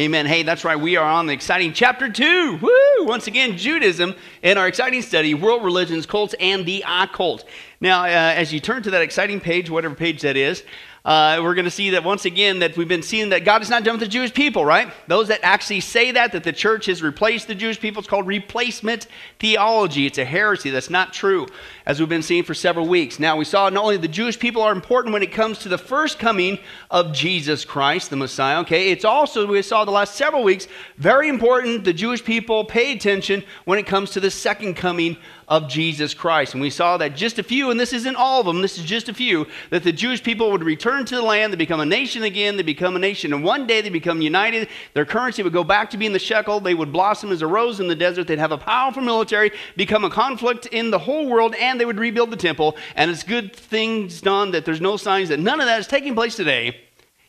Amen. Hey, that's right. We are on the exciting chapter two. Woo! Once again, Judaism in our exciting study, world religions, cults, and the occult. Now, uh, as you turn to that exciting page, whatever page that is, uh, we're going to see that once again that we've been seeing that God is not done with the Jewish people, right? Those that actually say that, that the church has replaced the Jewish people, it's called replacement theology. It's a heresy. That's not true, as we've been seeing for several weeks. Now, we saw not only the Jewish people are important when it comes to the first coming of Jesus Christ, the Messiah, okay? It's also, we saw the last several weeks, very important the Jewish people pay attention when it comes to the second coming of Jesus Christ. And we saw that just a few, and this isn't all of them, this is just a few, that the Jewish people would return to the land, they become a nation again, they become a nation, and one day they become united. Their currency would go back to being the shekel, they would blossom as a rose in the desert, they'd have a powerful military, become a conflict in the whole world, and they would rebuild the temple. And it's good things done that there's no signs that none of that is taking place today.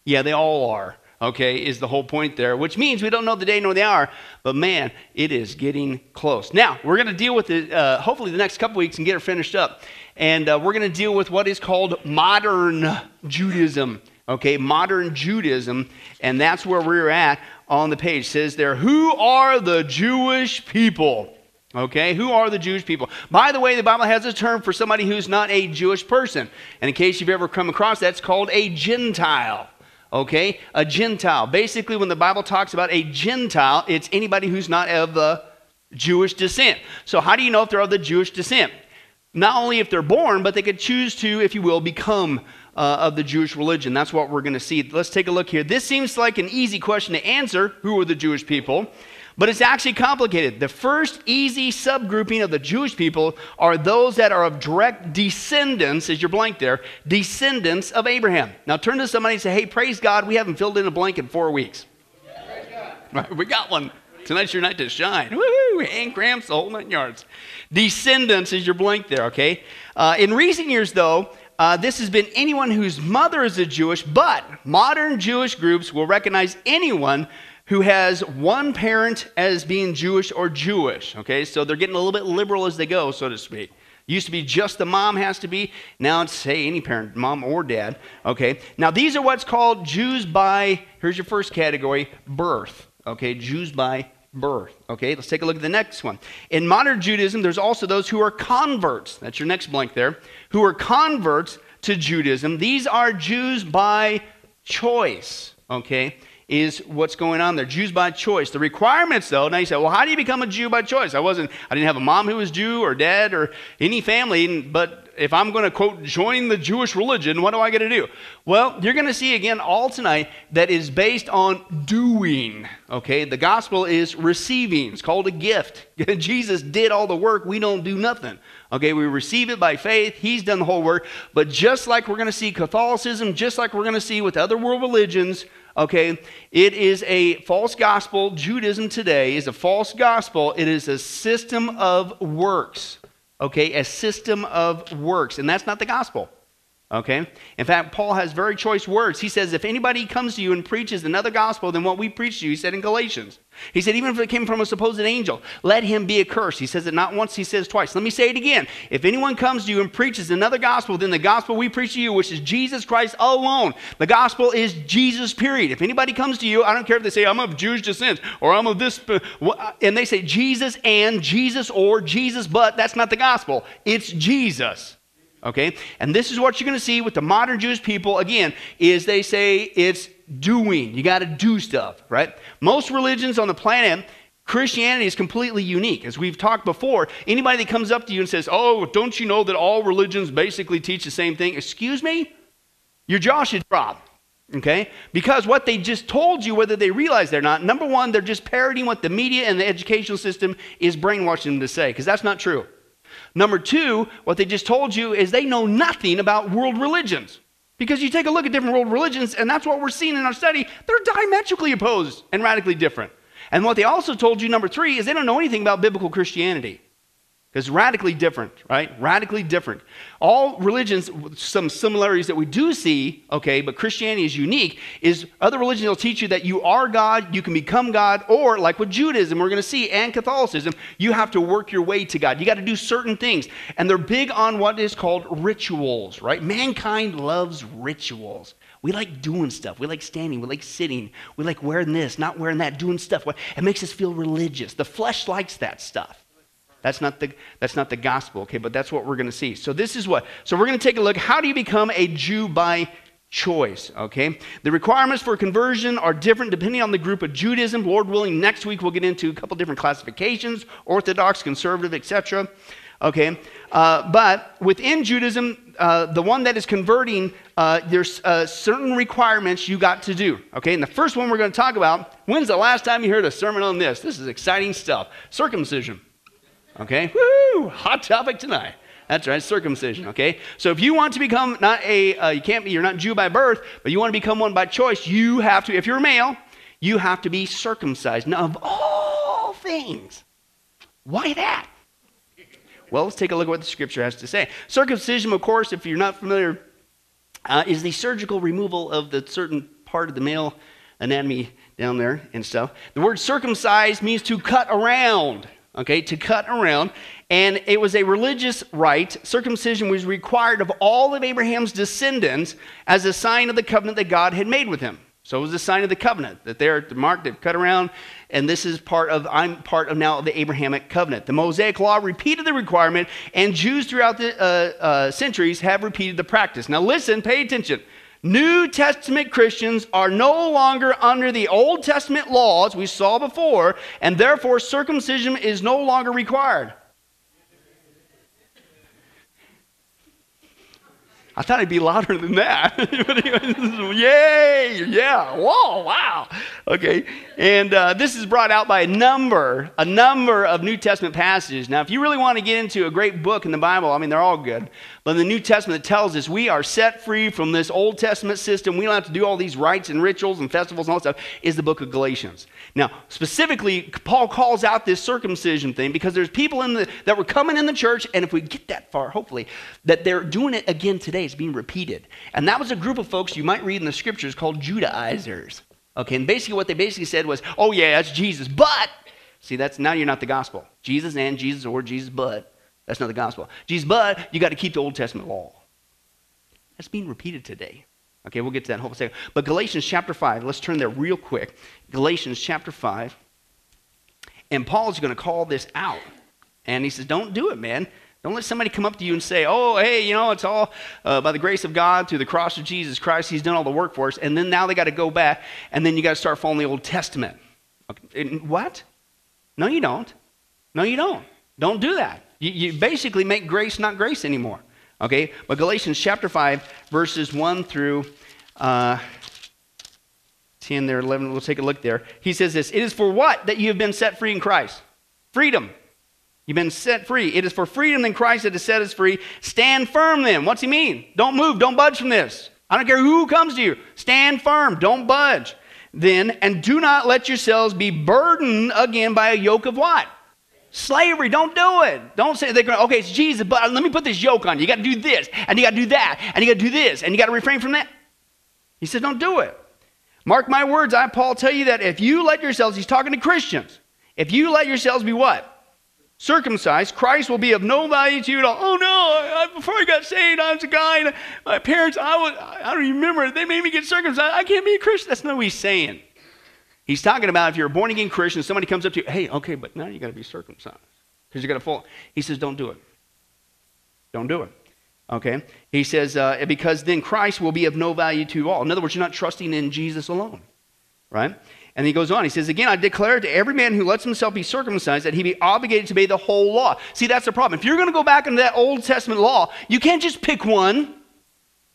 Yeah, they all are okay, is the whole point there, which means we don't know the day nor the hour, but man, it is getting close. Now, we're going to deal with it uh, hopefully the next couple weeks and get it finished up. And uh, we're going to deal with what is called modern Judaism, okay, modern Judaism, and that's where we're at on the page. It says there, Who are the Jewish people? Okay, who are the Jewish people? By the way, the Bible has a term for somebody who's not a Jewish person. And in case you've ever come across that, it's called a Gentile okay? A Gentile. Basically, when the Bible talks about a Gentile, it's anybody who's not of the Jewish descent. So, how do you know if they're of the Jewish descent? Not only if they're born, but they could choose to, if you will, become uh, of the Jewish religion. That's what we're going to see. Let's take a look here. This seems like an easy question to answer who are the Jewish people? But it's actually complicated. The first easy subgrouping of the Jewish people are those that are of direct descendants, as your blank there, descendants of Abraham. Now turn to somebody and say, hey, praise God, we haven't filled in a blank in four weeks. Right, we got one. Tonight's your night to shine. Woohoo! Hand cramps, the whole nine yards. Descendants is your blank there, okay? Uh, in recent years, though, uh, this has been anyone whose mother is a Jewish, but modern Jewish groups will recognize anyone who has one parent as being Jewish or Jewish. Okay, so they're getting a little bit liberal as they go, so to speak. Used to be just the mom has to be. Now it's, say, any parent, mom or dad. Okay, now these are what's called Jews by, here's your first category, birth. Okay, Jews by birth. Okay, let's take a look at the next one. In modern Judaism, there's also those who are converts. That's your next blank there. Who are converts to Judaism. These are Jews by choice. Okay, is what's going on there. Jews by choice. The requirements, though, now you say, well, how do you become a Jew by choice? I wasn't, I didn't have a mom who was Jew or dad or any family, but if I'm going to, quote, join the Jewish religion, what do I got to do? Well, you're going to see again all tonight that is based on doing, okay? The gospel is receiving. It's called a gift. Jesus did all the work. We don't do nothing. Okay, we receive it by faith. He's done the whole work. But just like we're going to see Catholicism, just like we're going to see with other world religions, okay? It is a false gospel. Judaism today is a false gospel. It is a system of works, okay? A system of works. And that's not the gospel. Okay? In fact, Paul has very choice words. He says, if anybody comes to you and preaches another gospel than what we preach to you, he said in Galatians, he said, even if it came from a supposed angel, let him be accursed. He says it not once, he says twice. Let me say it again. If anyone comes to you and preaches another gospel than the gospel we preach to you, which is Jesus Christ alone, the gospel is Jesus, period. If anybody comes to you, I don't care if they say, I'm of Jewish descent or I'm of this, and they say Jesus and Jesus or Jesus, but that's not the gospel. It's Jesus. Okay? And this is what you're going to see with the modern Jewish people, again, is they say it's doing. You got to do stuff, right? Most religions on the planet, Christianity is completely unique. As we've talked before, anybody that comes up to you and says, Oh, don't you know that all religions basically teach the same thing? Excuse me? Your jaw should drop. Okay? Because what they just told you, whether they realize or not, number one, they're just parroting what the media and the educational system is brainwashing them to say, because that's not true. Number two, what they just told you is they know nothing about world religions. Because you take a look at different world religions, and that's what we're seeing in our study, they're diametrically opposed and radically different. And what they also told you, number three, is they don't know anything about biblical Christianity. Because radically different, right? Radically different. All religions, some similarities that we do see, okay, but Christianity is unique, is other religions will teach you that you are God, you can become God, or like with Judaism, we're going to see, and Catholicism, you have to work your way to God. You got to do certain things. And they're big on what is called rituals, right? Mankind loves rituals. We like doing stuff. We like standing. We like sitting. We like wearing this, not wearing that, doing stuff. It makes us feel religious. The flesh likes that stuff. That's not the that's not the gospel, okay? But that's what we're going to see. So this is what. So we're going to take a look. How do you become a Jew by choice? Okay. The requirements for conversion are different depending on the group of Judaism. Lord willing, next week we'll get into a couple different classifications: Orthodox, Conservative, etc. Okay. Uh, but within Judaism, uh, the one that is converting, uh, there's uh, certain requirements you got to do. Okay. And the first one we're going to talk about. When's the last time you heard a sermon on this? This is exciting stuff. Circumcision. Okay? Woo! Hot topic tonight. That's right, circumcision, okay? So if you want to become not a, uh, you can't be, you're not Jew by birth, but you want to become one by choice, you have to, if you're a male, you have to be circumcised. Now, of all things, why that? Well, let's take a look at what the scripture has to say. Circumcision, of course, if you're not familiar, uh, is the surgical removal of the certain part of the male anatomy down there and stuff. The word circumcised means to cut around okay, to cut around. And it was a religious rite. Circumcision was required of all of Abraham's descendants as a sign of the covenant that God had made with him. So it was a sign of the covenant that they're the marked, they've cut around, and this is part of, I'm part of now the Abrahamic covenant. The Mosaic law repeated the requirement, and Jews throughout the uh, uh, centuries have repeated the practice. Now listen, pay attention. New Testament Christians are no longer under the Old Testament laws we saw before, and therefore circumcision is no longer required. I thought it'd be louder than that. Yay! Yeah! Whoa! Wow! Okay, and uh, this is brought out by a number, a number of New Testament passages. Now, if you really want to get into a great book in the Bible, I mean, they're all good. But the New Testament, tells us we are set free from this Old Testament system. We don't have to do all these rites and rituals and festivals and all that stuff. Is the book of Galatians. Now, specifically, Paul calls out this circumcision thing because there's people in the that were coming in the church, and if we get that far, hopefully, that they're doing it again today. Being repeated. And that was a group of folks you might read in the scriptures called Judaizers. Okay, and basically what they basically said was, oh yeah, that's Jesus, but see, that's now you're not the gospel. Jesus and Jesus or Jesus but that's not the gospel. Jesus but you got to keep the Old Testament law. That's being repeated today. Okay, we'll get to that in a second. But Galatians chapter 5, let's turn there real quick. Galatians chapter 5. And Paul's going to call this out. And he says, Don't do it, man. Don't let somebody come up to you and say, oh, hey, you know, it's all uh, by the grace of God through the cross of Jesus Christ. He's done all the work for us. And then now they got to go back and then you got to start following the Old Testament. Okay. What? No, you don't. No, you don't. Don't do that. You, you basically make grace not grace anymore. Okay? But Galatians chapter 5, verses 1 through uh, 10 there, 11, we'll take a look there. He says this It is for what that you have been set free in Christ? Freedom. You've been set free. It is for freedom in Christ that has set us free. Stand firm then. What's he mean? Don't move. Don't budge from this. I don't care who comes to you. Stand firm. Don't budge. Then, and do not let yourselves be burdened again by a yoke of what? Slavery. Don't do it. Don't say they're going, okay, it's Jesus, but let me put this yoke on you. You got to do this, and you got to do that, and you got to do this, and you got to refrain from that. He said, don't do it. Mark my words, I, Paul, tell you that if you let yourselves, he's talking to Christians, if you let yourselves be what? Circumcised, Christ will be of no value to you at all. Oh no, I, before I got saved, I was a guy, and my parents, I, was, I don't remember, they made me get circumcised. I can't be a Christian. That's not what he's saying. He's talking about if you're a born again Christian, somebody comes up to you, hey, okay, but now you got to be circumcised because you got to fall. He says, don't do it. Don't do it. Okay? He says, uh, because then Christ will be of no value to you all. In other words, you're not trusting in Jesus alone. Right? And he goes on, he says, Again, I declare to every man who lets himself be circumcised that he be obligated to obey the whole law. See, that's the problem. If you're going to go back into that Old Testament law, you can't just pick one.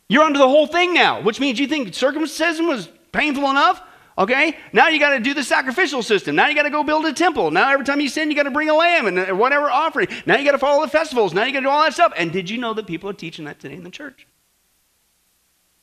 You're under the whole thing now, which means you think circumcision was painful enough? Okay? Now you got to do the sacrificial system. Now you got to go build a temple. Now every time you sin, you got to bring a lamb and uh, whatever offering. Now you got to follow the festivals. Now you got to do all that stuff. And did you know that people are teaching that today in the church?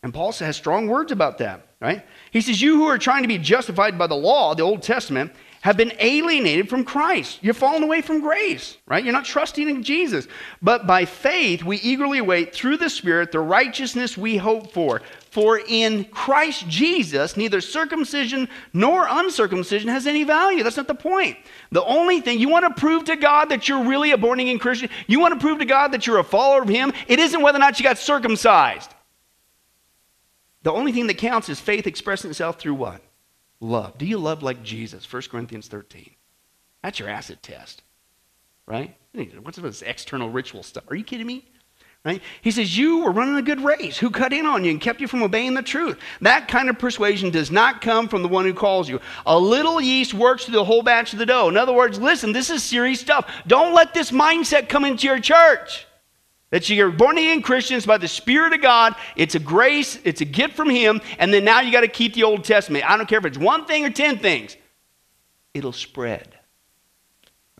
And Paul has strong words about that, right? He says, You who are trying to be justified by the law, the Old Testament, have been alienated from Christ. You're fallen away from grace, right? You're not trusting in Jesus. But by faith, we eagerly wait through the Spirit the righteousness we hope for. For in Christ Jesus, neither circumcision nor uncircumcision has any value. That's not the point. The only thing, you want to prove to God that you're really a born again Christian, you want to prove to God that you're a follower of Him, it isn't whether or not you got circumcised. The only thing that counts is faith expressing itself through what? Love. Do you love like Jesus? 1 Corinthians 13. That's your acid test, right? What's this external ritual stuff? Are you kidding me? Right? He says, You were running a good race. Who cut in on you and kept you from obeying the truth? That kind of persuasion does not come from the one who calls you. A little yeast works through the whole batch of the dough. In other words, listen, this is serious stuff. Don't let this mindset come into your church. That you're born again Christians by the Spirit of God. It's a grace, it's a gift from Him, and then now you got to keep the Old Testament. I don't care if it's one thing or ten things, it'll spread.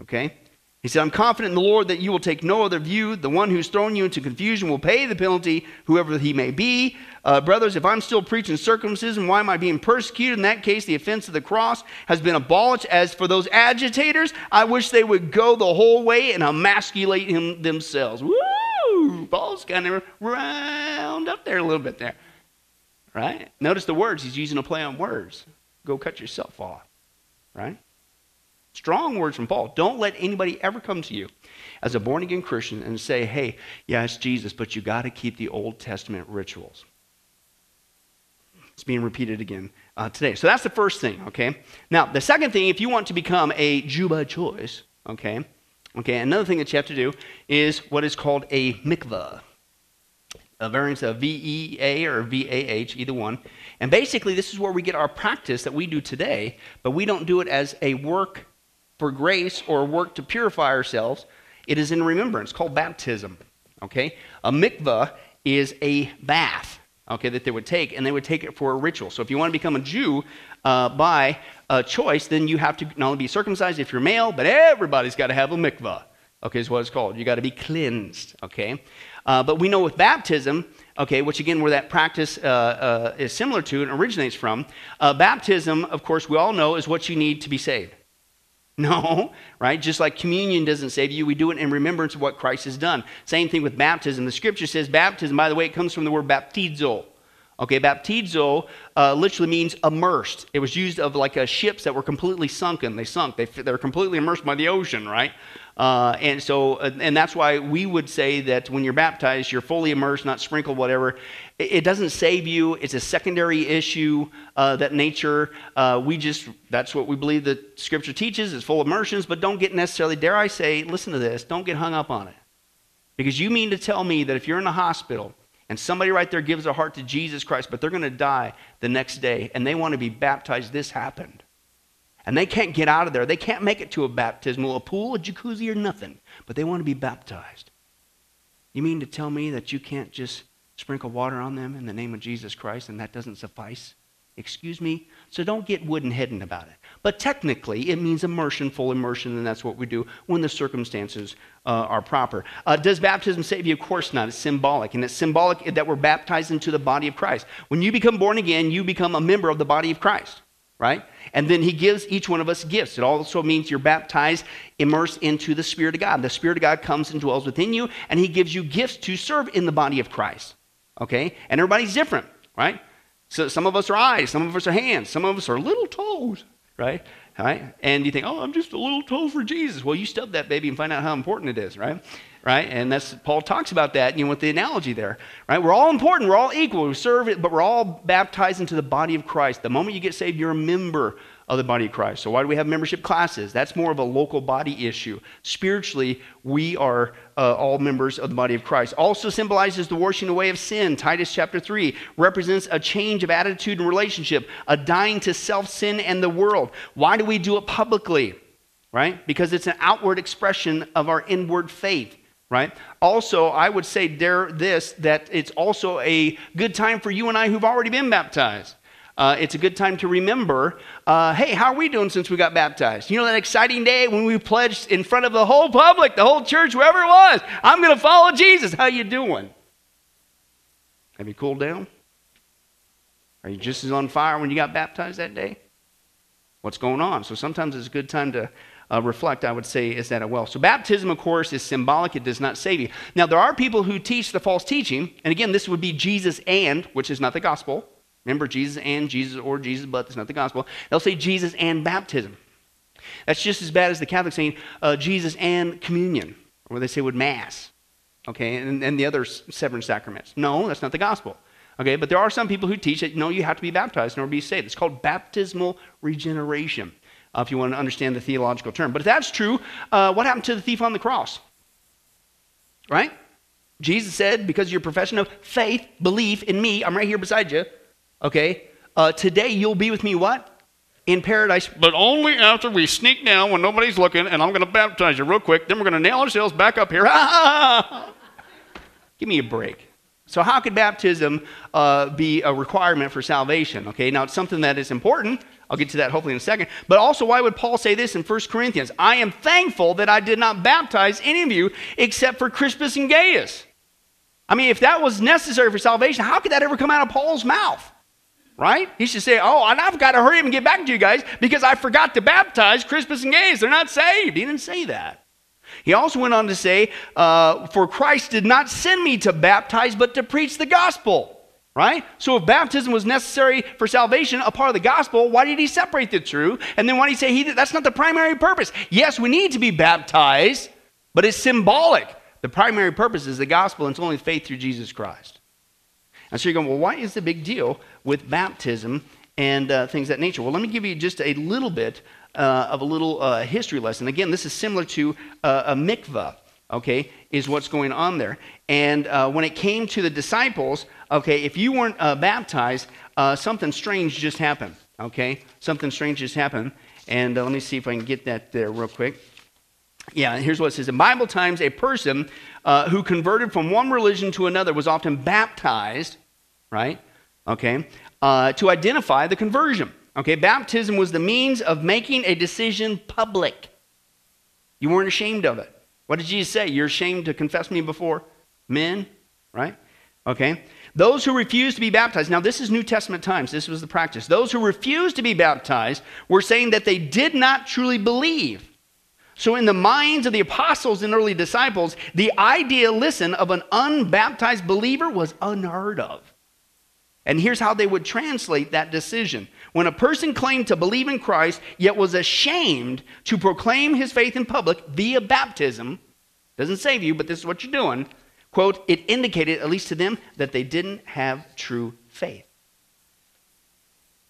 Okay? He said, I'm confident in the Lord that you will take no other view. The one who's thrown you into confusion will pay the penalty, whoever he may be. Uh, brothers, if I'm still preaching circumcision, why am I being persecuted? In that case, the offense of the cross has been abolished. As for those agitators, I wish they would go the whole way and emasculate him themselves. Woo! Paul's kind of round up there a little bit there. Right? Notice the words. He's using a play on words. Go cut yourself off. Right? Strong words from Paul. Don't let anybody ever come to you as a born again Christian and say, hey, it's Jesus, but you got to keep the Old Testament rituals. It's being repeated again uh, today. So that's the first thing, okay? Now, the second thing, if you want to become a by choice, okay, okay, another thing that you have to do is what is called a mikvah. A variance of V E A or V A H, either one. And basically, this is where we get our practice that we do today, but we don't do it as a work for grace or a work to purify ourselves, it is in remembrance, called baptism. Okay? A mikvah is a bath, okay, that they would take, and they would take it for a ritual. So if you want to become a Jew uh, by a choice, then you have to not only be circumcised if you're male, but everybody's got to have a mikvah. Okay, is what it's called. You got to be cleansed. Okay, uh, but we know with baptism, okay, which again, where that practice uh, uh is similar to and originates from, uh, baptism, of course, we all know is what you need to be saved. No, right? Just like communion doesn't save you, we do it in remembrance of what Christ has done. Same thing with baptism. The scripture says baptism, by the way, it comes from the word baptizo. Okay, baptizo uh, literally means immersed. It was used of like uh, ships that were completely sunken. They sunk. They, they were completely immersed by the ocean, right? Uh, and so, and that's why we would say that when you're baptized, you're fully immersed, not sprinkled, whatever. It, it doesn't save you. It's a secondary issue uh, that nature. Uh, we just that's what we believe that Scripture teaches. It's full immersions, but don't get necessarily. Dare I say, listen to this. Don't get hung up on it, because you mean to tell me that if you're in a hospital and somebody right there gives their heart to Jesus Christ, but they're going to die the next day, and they want to be baptized, this happened. And they can't get out of there. They can't make it to a baptismal, a pool, a jacuzzi, or nothing. But they want to be baptized. You mean to tell me that you can't just sprinkle water on them in the name of Jesus Christ and that doesn't suffice? Excuse me? So don't get wooden headed about it. But technically, it means immersion, full immersion, and that's what we do when the circumstances uh, are proper. Uh, does baptism save you? Of course not. It's symbolic. And it's symbolic that we're baptized into the body of Christ. When you become born again, you become a member of the body of Christ right? And then he gives each one of us gifts. It also means you're baptized, immersed into the Spirit of God. The Spirit of God comes and dwells within you, and he gives you gifts to serve in the body of Christ. Okay? And everybody's different, right? So some of us are eyes, some of us are hands, some of us are little toes, right? Right? And you think, oh, I'm just a little toe for Jesus. Well, you stub that baby and find out how important it is, right? right? And that's Paul talks about that, you know, with the analogy there, right? We're all important, we're all equal, we serve it, but we're all baptized into the body of Christ. The moment you get saved, you're a member of the body of Christ. So why do we have membership classes? That's more of a local body issue. Spiritually, we are uh, all members of the body of Christ. Also symbolizes the washing away of sin. Titus chapter 3 represents a change of attitude and relationship, a dying to self, sin, and the world. Why do we do it publicly? Right? Because it's an outward expression of our inward faith right? Also, I would say dare this that it's also a good time for you and I who've already been baptized. Uh, it's a good time to remember uh, hey, how are we doing since we got baptized? You know that exciting day when we pledged in front of the whole public, the whole church, whoever it was, I'm going to follow Jesus. How you doing? Have you cooled down? Are you just as on fire when you got baptized that day? what's going on. So sometimes it's a good time to uh, reflect, I would say, is that a well. So baptism, of course, is symbolic. It does not save you. Now, there are people who teach the false teaching, and again, this would be Jesus and, which is not the gospel. Remember, Jesus and Jesus or Jesus, but that's not the gospel. They'll say Jesus and baptism. That's just as bad as the Catholics saying uh, Jesus and communion, or they say with Mass, okay, and, and the other seven sacraments. No, that's not the gospel. Okay, but there are some people who teach that no, you have to be baptized in order to be saved. It's called baptismal regeneration, uh, if you want to understand the theological term. But if that's true, uh, what happened to the thief on the cross? Right? Jesus said, because of your profession of faith, belief in me, I'm right here beside you. Okay, uh, today you'll be with me what? in paradise, but only after we sneak down when nobody's looking, and I'm going to baptize you real quick. Then we're going to nail ourselves back up here. Give me a break. So, how could baptism uh, be a requirement for salvation? Okay, now it's something that is important. I'll get to that hopefully in a second. But also, why would Paul say this in 1 Corinthians? I am thankful that I did not baptize any of you except for Crispus and Gaius. I mean, if that was necessary for salvation, how could that ever come out of Paul's mouth? Right? He should say, Oh, and I've got to hurry up and get back to you guys because I forgot to baptize Crispus and Gaius. They're not saved. He didn't say that. He also went on to say, uh, For Christ did not send me to baptize, but to preach the gospel. Right? So if baptism was necessary for salvation, a part of the gospel, why did he separate the two? And then why did he say he, that's not the primary purpose? Yes, we need to be baptized, but it's symbolic. The primary purpose is the gospel, and it's only faith through Jesus Christ. And so you're going, well, why is the big deal with baptism and uh, things that nature? Well, let me give you just a little bit uh, of a little uh, history lesson. Again, this is similar to uh, a mikvah, okay, is what's going on there. And uh, when it came to the disciples, okay, if you weren't uh, baptized, something strange just happened, okay? Something strange just happened. And let me see if I can get that there real quick. Yeah, here's what it says. In Bible times, a person who converted from one religion to another was often baptized right? Okay, uh, to identify the conversion. Okay, baptism was the means of making a decision public. You weren't ashamed of it. What did Jesus say? You're ashamed to confess me before men, right? Okay. Those who refused to be baptized, now this is New Testament times, this was the practice. Those who refused to be baptized were saying that they did not truly believe. So, in the minds of the apostles and early disciples, the idea, listen, of an unbaptized believer was unheard of. And here's how they would translate that decision. When a person claimed to believe in Christ, yet was ashamed to proclaim his faith in public via baptism, doesn't save you, but this is what you're doing, quote, it indicated, at least to them, that they didn't have true faith.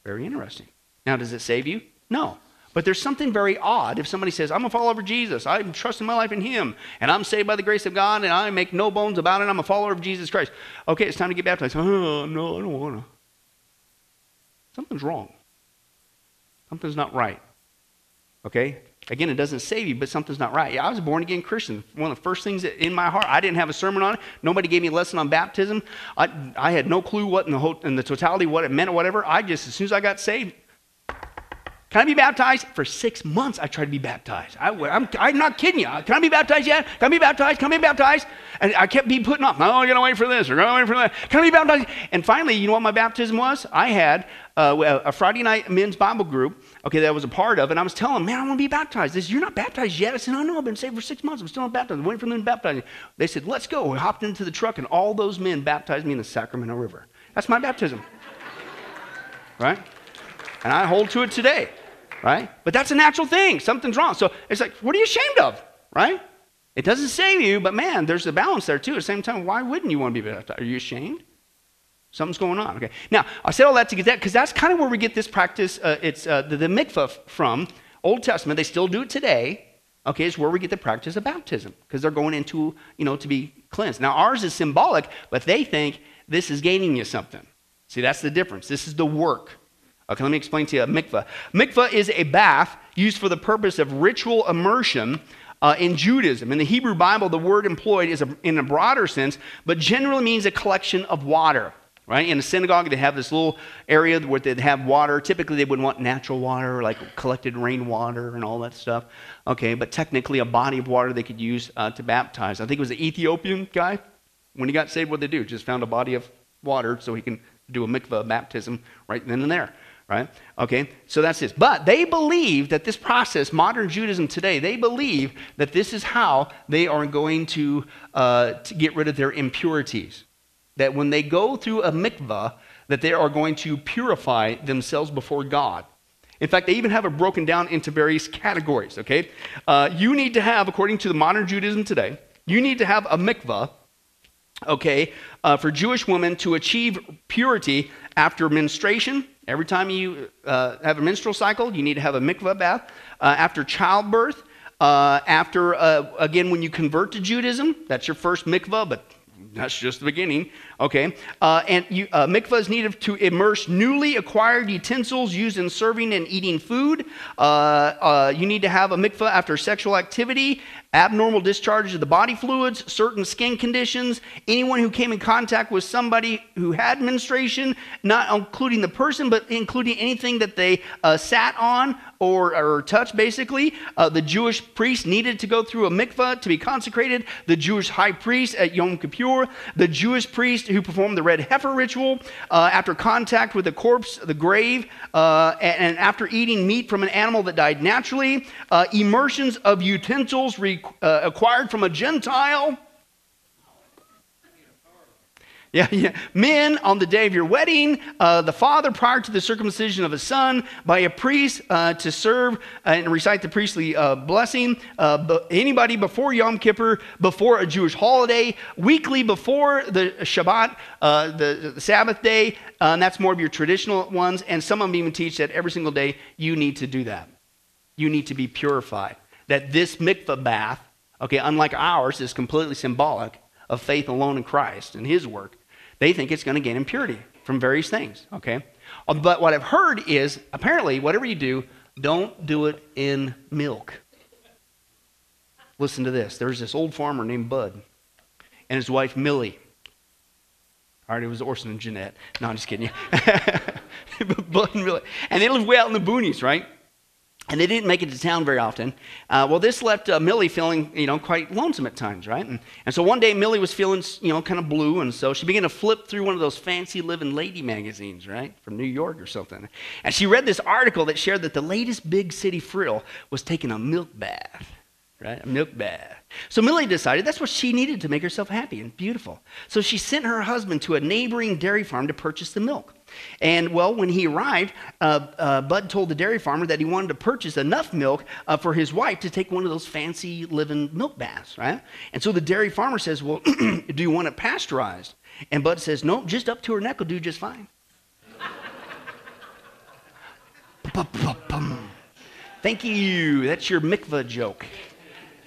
Very interesting. Now, does it save you? No. But there's something very odd if somebody says, I'm a follower of Jesus, I'm trusting my life in Him, and I'm saved by the grace of God, and I make no bones about it, I'm a follower of Jesus Christ. Okay, it's time to get baptized. Oh, no, I don't want to. Something's wrong. Something's not right. Okay? Again, it doesn't save you, but something's not right. Yeah, I was a born again Christian. One of the first things that, in my heart, I didn't have a sermon on it. Nobody gave me a lesson on baptism. I, I had no clue what in the, whole, in the totality what it meant or whatever. I just, as soon as I got saved, can I be baptized? For six months, I tried to be baptized. I, am I'm not kidding you. Can I be baptized yet? Can I be baptized? Can I be baptized? And I kept being putting off. No, I'm going to wait for this. We're going to wait for that. Can I be baptized? And finally, you know what my baptism was? I had uh, a Friday night men's Bible group, okay, that I was a part of, and I was telling them, man, I want to be baptized. They said, you're not baptized yet. I said, no, no, I've been saved for six months. I'm still not baptized. I'm waiting for them to baptize me. They said, let's go. We hopped into the truck, and all those men baptized me in the Sacramento River. That's my baptism. right? And I hold to it today right? But that's a natural thing. Something's wrong. So it's like, what are you ashamed of, right? It doesn't save you, but man, there's a balance there too. At the same time, why wouldn't you want to be baptized? Are you ashamed? Something's going on. Okay. Now, I said all that to get that because that's kind of where we get this practice. Uh, it's uh, the, the mikvah from Old Testament. They still do it today. Okay, it's where we get the practice of baptism because they're going into, you know, to be cleansed. Now, ours is symbolic, but they think this is gaining you something. See, that's the difference. This is the work. Okay, let me explain to you a mikvah. Mikvah is a bath used for the purpose of ritual immersion uh, in Judaism. In the Hebrew Bible, the word employed is a, in a broader sense, but generally means a collection of water. Right? In a synagogue, they have this little area where they'd have water. Typically, they would want natural water, like collected rainwater and all that stuff. Okay, but technically, a body of water they could use uh, to baptize. I think it was the Ethiopian guy. When he got saved, what did they do? Just found a body of water so he can do a mikvah baptism right then and there right? Okay, so that's this. But they believe that this process, modern Judaism today, they believe that this is how they are going to, uh, to get rid of their impurities. That when they go through a mikvah, that they are going to purify themselves before God. In fact, they even have it broken down into various categories, okay? Uh, you need to have, according to the modern Judaism today, you need to have a mikvah, okay, uh, for Jewish women to achieve purity after menstruation. Every time you uh, have a menstrual cycle, you need to have a mikvah bath. Uh, after childbirth, uh, after, uh, again, when you convert to Judaism, that's your first mikvah, but that's just the beginning. Okay. Uh, and you, uh, mikvah is needed to immerse newly acquired utensils used in serving and eating food. Uh, uh you need to have a mikvah after sexual activity, abnormal discharge of the body fluids, certain skin conditions, anyone who came in contact with somebody who had menstruation, not including the person, but including anything that they uh, sat on or, or touched, basically. Uh, the Jewish priest needed to go through a mikvah to be consecrated. The Jewish high priest at Yom Kippur, the Jewish priest who performed the red heifer ritual uh, after contact with the corpse, the grave, uh, and, and, after eating meat from an animal that died naturally, uh, immersions of utensils re- uh, acquired from a Gentile. Yeah, yeah. Men on the day of your wedding, uh, the father prior to the circumcision of a son, by a priest uh, to serve uh, and recite the priestly uh, blessing. Uh, anybody before Yom Kippur, before a Jewish holiday, weekly before the Shabbat, uh, the, the, Sabbath day, and that's more of your traditional ones. And some of them even teach that every single day you need to do that. You need to be purified. That this mikvah bath, okay, unlike ours, is completely symbolic of faith alone in Christ and His work they think it's going to gain impurity from various things, okay? Uh, but what I've heard is apparently, whatever you do, don't do it in milk. Listen to this. There's this old farmer named Bud and his wife Millie. All right, it was Orson and Jeanette. No, I'm just kidding. Bud and Millie. And they live way out in the boonies, right? And they didn't make it to town very often. Uh, well, this left uh, Millie feeling, you know, quite lonesome at times, right? And, and so one day Millie was feeling, you know, kind of blue, and so she began to flip through one of those fancy living lady magazines, right, from New York or something. And she read this article that shared that the latest big city frill was taking a milk bath, right, a milk bath. So Millie decided that's what she needed to make herself happy and beautiful. So she sent her husband to a neighboring dairy farm to purchase the milk. And well, when he arrived, uh, uh, Bud told the dairy farmer that he wanted to purchase enough milk uh, for his wife to take one of those fancy living milk baths, right? And so the dairy farmer says, Well, do you want it pasteurized? And Bud says, No, just up to her neck will do just fine. Thank you. That's your mikvah joke.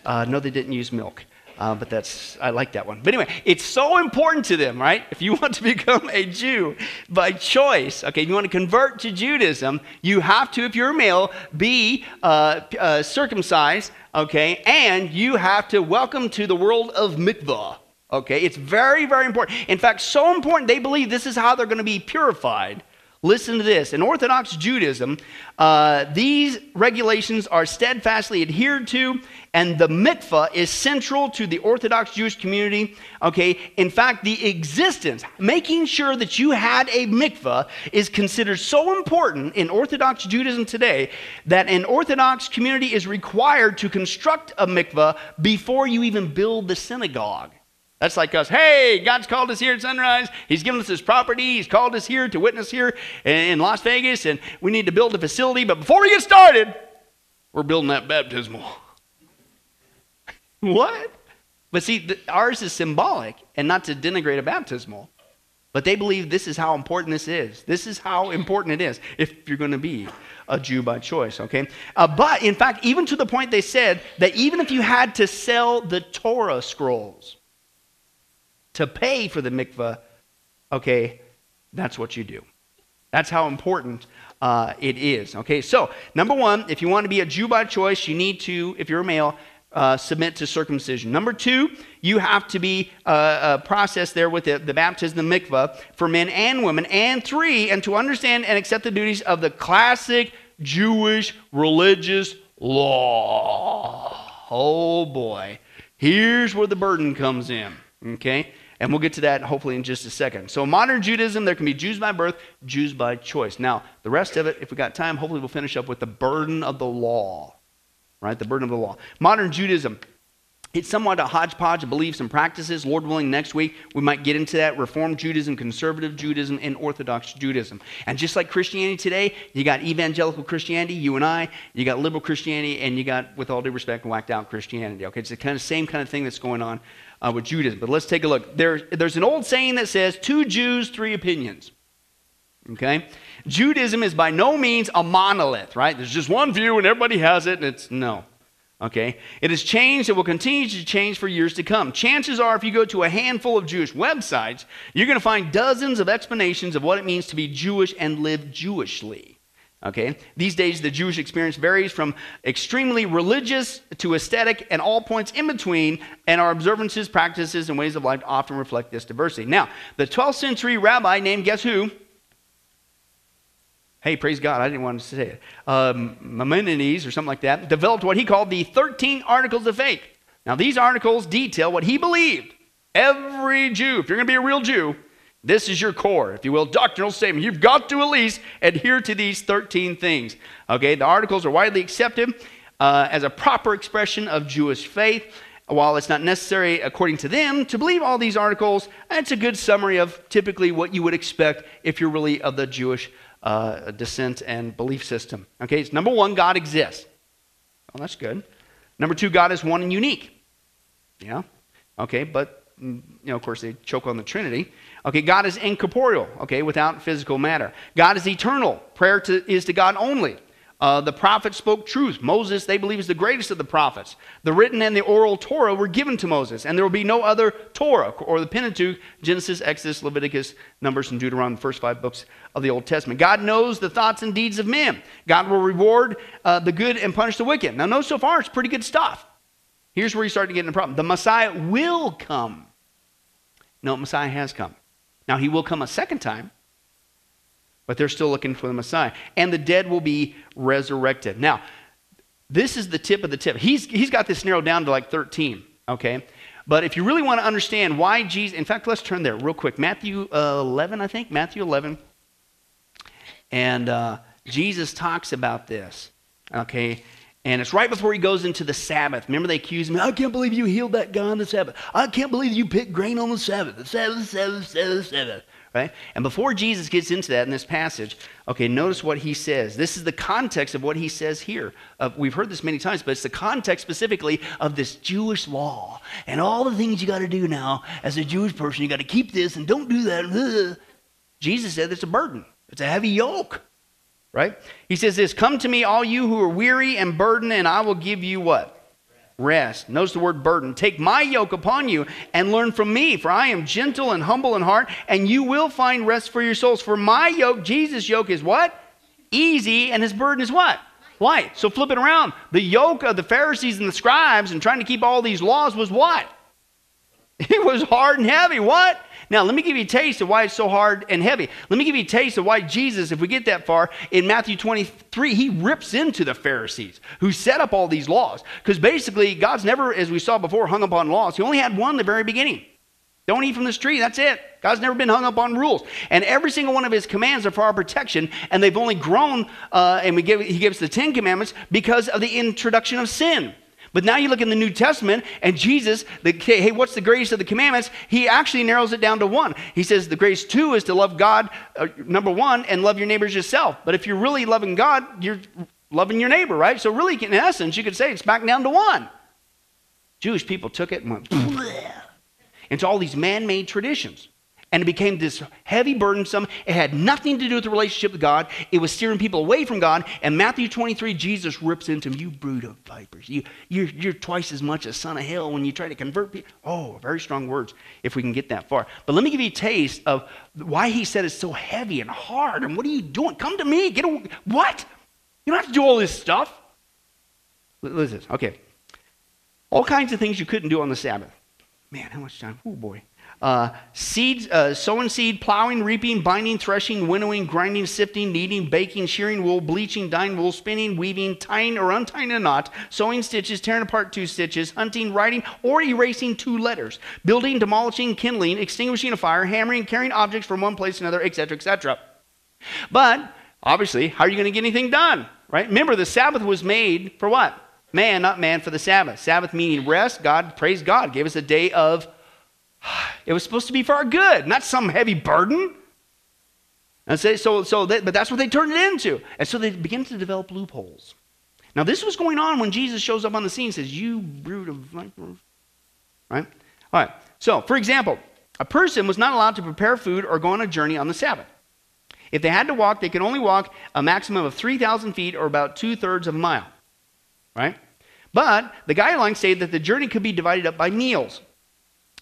Uh, no, they didn't use milk. Uh, but that's, I like that one. But anyway, it's so important to them, right? If you want to become a Jew by choice, okay, if you want to convert to Judaism, you have to, if you're a male, be uh, uh, circumcised, okay, and you have to welcome to the world of mikvah, okay? It's very, very important. In fact, so important, they believe this is how they're going to be purified. Listen to this. In Orthodox Judaism, uh, these regulations are steadfastly adhered to and the mikvah is central to the Orthodox Jewish community. Okay, in fact, the existence, making sure that you had a mikvah, is considered so important in Orthodox Judaism today that an Orthodox community is required to construct a mikvah before you even build the synagogue. That's like us. Hey, God's called us here at Sunrise. He's given us His property. He's called us here to witness here in Las Vegas, and we need to build a facility. But before we get started, we're building that baptismal. What? But see, the, ours is symbolic and not to denigrate a baptismal. But they believe this is how important this is. This is how important it is if you're going to be a Jew by choice, okay? Uh, but in fact, even to the point they said that even if you had to sell the Torah scrolls to pay for the mikvah, okay, that's what you do. That's how important uh, it is, okay? So, number one, if you want to be a Jew by choice, you need to, if you're a male, uh, submit to circumcision. Number two, you have to be uh, uh, processed there with the, the baptism, the mikvah, for men and women. And three, and to understand and accept the duties of the classic Jewish religious law. Oh boy, here's where the burden comes in. Okay? And we'll get to that hopefully in just a second. So, modern Judaism, there can be Jews by birth, Jews by choice. Now, the rest of it, if we got time, hopefully we'll finish up with the burden of the law. Right? The burden of the law. Modern Judaism, it's somewhat a hodgepodge of beliefs and practices. Lord willing, next week we might get into that Reformed Judaism, Conservative Judaism, and Orthodox Judaism. And just like Christianity today, you got evangelical Christianity, you and I, you got liberal Christianity, and you got, with all due respect, whacked out Christianity. Okay, it's the kind of same kind of thing that's going on uh, with Judaism. But let's take a look. There, there's an old saying that says, two Jews, three opinions. Okay? Judaism is by no means a monolith, right? There's just one view and everybody has it, and it's no. Okay? It has changed. It will continue to change for years to come. Chances are, if you go to a handful of Jewish websites, you're going to find dozens of explanations of what it means to be Jewish and live Jewishly. Okay? These days, the Jewish experience varies from extremely religious to aesthetic and all points in between, and our observances, practices, and ways of life often reflect this diversity. Now, the 12th century rabbi named guess who? hey, praise God, I didn't want to say it, um, Maimonides or something like that, developed what he called the 13 Articles of Faith. Now, these articles detail what he believed. Every Jew, if you're going to be a real Jew, this is your core, if you will, doctrinal statement. You've got to at least adhere to these 13 things. Okay, the articles are widely accepted uh, as a proper expression of Jewish faith. While it's not necessary, according to them, to believe all these articles, it's a good summary of typically what you would expect if you're really of the Jewish uh, descent and belief system. Okay, it's number one, God exists. Well, that's good. Number two, God is one and unique. Yeah. Okay, but mm, you know, of course, they choke on the Trinity. Okay, God is incorporeal. Okay, without physical matter. God is eternal. Prayer to, is to God only. Uh, the prophets spoke truth. Moses, they believe, is the greatest of the prophets. The written and the oral Torah were given to Moses, and there will be no other Torah or the Pentateuch, Genesis, Exodus, Leviticus, Numbers, and Deuteronomy, the first five books of the Old Testament. God knows the thoughts and deeds of men. God will reward uh, the good and punish the wicked. Now, note so far, it's pretty good stuff. Here's where you start to get in a problem. The Messiah will come. No, Messiah has come. Now, he will come a second time but they're still looking for the Messiah. And the dead will be resurrected. Now, this is the tip of the tip. He's, he's got this narrowed down to like 13, okay? But if you really want to understand why Jesus, in fact, let's turn there real quick. Matthew uh, 11, I think, Matthew 11. And uh, Jesus talks about this, okay? And it's right before he goes into the Sabbath. Remember, they accuse him, I can't believe you healed that guy on the Sabbath. I can't believe you picked grain on the Sabbath. The Sabbath, Sabbath, Sabbath, Sabbath right? And before Jesus gets into that in this passage, okay, notice what he says. This is the context of what he says here. Uh, we've heard this many times, but it's the context specifically of this Jewish law and all the things you got to do now as a Jewish person. You got to keep this and don't do that. Jesus said it's a burden. It's a heavy yoke, right? He says this, "Come to me, all you who are weary and burdened, and I will give you what." rest. Notice the word burden. Take my yoke upon you and learn from me, for I am gentle and humble in heart, and you will find rest for your souls. For my yoke, Jesus' yoke, is what? Easy, and his burden is what? Light. So flip it around. The yoke of the Pharisees and the scribes and trying to keep all these laws was what? It was hard and heavy. What? Now, let me give you a taste of why it's so hard and heavy. Let me give you a taste of why Jesus, if we get that far, in Matthew 23, he rips into the Pharisees who set up all these laws. Because basically, God's never, as we saw before, hung upon laws. He only had one in the very beginning. Don't eat from this tree. That's it. God's never been hung up on rules. And every single one of his commands are for our protection, and they've only grown, uh, and we give, he gives the Ten Commandments because of the introduction of sin. But now you look in the New Testament, and Jesus, the, hey, what's the greatest of the commandments? He actually narrows it down to one. He says the greatest two is to love God, uh, number one, and love your neighbors yourself. But if you're really loving God, you're loving your neighbor, right? So, really, in essence, you could say it's back down to one. Jewish people took it and went into all these man made traditions. And it became this heavy, burdensome. It had nothing to do with the relationship with God. It was steering people away from God. And Matthew 23, Jesus rips into them, You brood of vipers. You, you're, you're twice as much a son of hell when you try to convert people. Oh, very strong words if we can get that far. But let me give you a taste of why he said it's so heavy and hard. And what are you doing? Come to me. Get a, What? You don't have to do all this stuff. Listen, okay. All kinds of things you couldn't do on the Sabbath. Man, how much time? Oh, boy. Uh, seeds, uh, sowing seed, plowing, reaping, binding, threshing, winnowing, grinding, sifting, kneading, baking, shearing wool, bleaching, dyeing wool, spinning, weaving, tying or untying a knot, sewing stitches, tearing apart two stitches, hunting, writing, or erasing two letters, building, demolishing, kindling, extinguishing a fire, hammering, carrying objects from one place to another, etc., etc. But obviously, how are you going to get anything done? Right? Remember, the Sabbath was made for what? Man, not man for the Sabbath. Sabbath meaning rest. God, praise God, gave us a day of it was supposed to be for our good, not some heavy burden. And so, so, so that, but that's what they turned it into. And so they begin to develop loopholes. Now, this was going on when Jesus shows up on the scene and says, You brood of vipers. Right? All right. So, for example, a person was not allowed to prepare food or go on a journey on the Sabbath. If they had to walk, they could only walk a maximum of 3,000 feet or about two thirds of a mile. Right? But the guidelines say that the journey could be divided up by meals.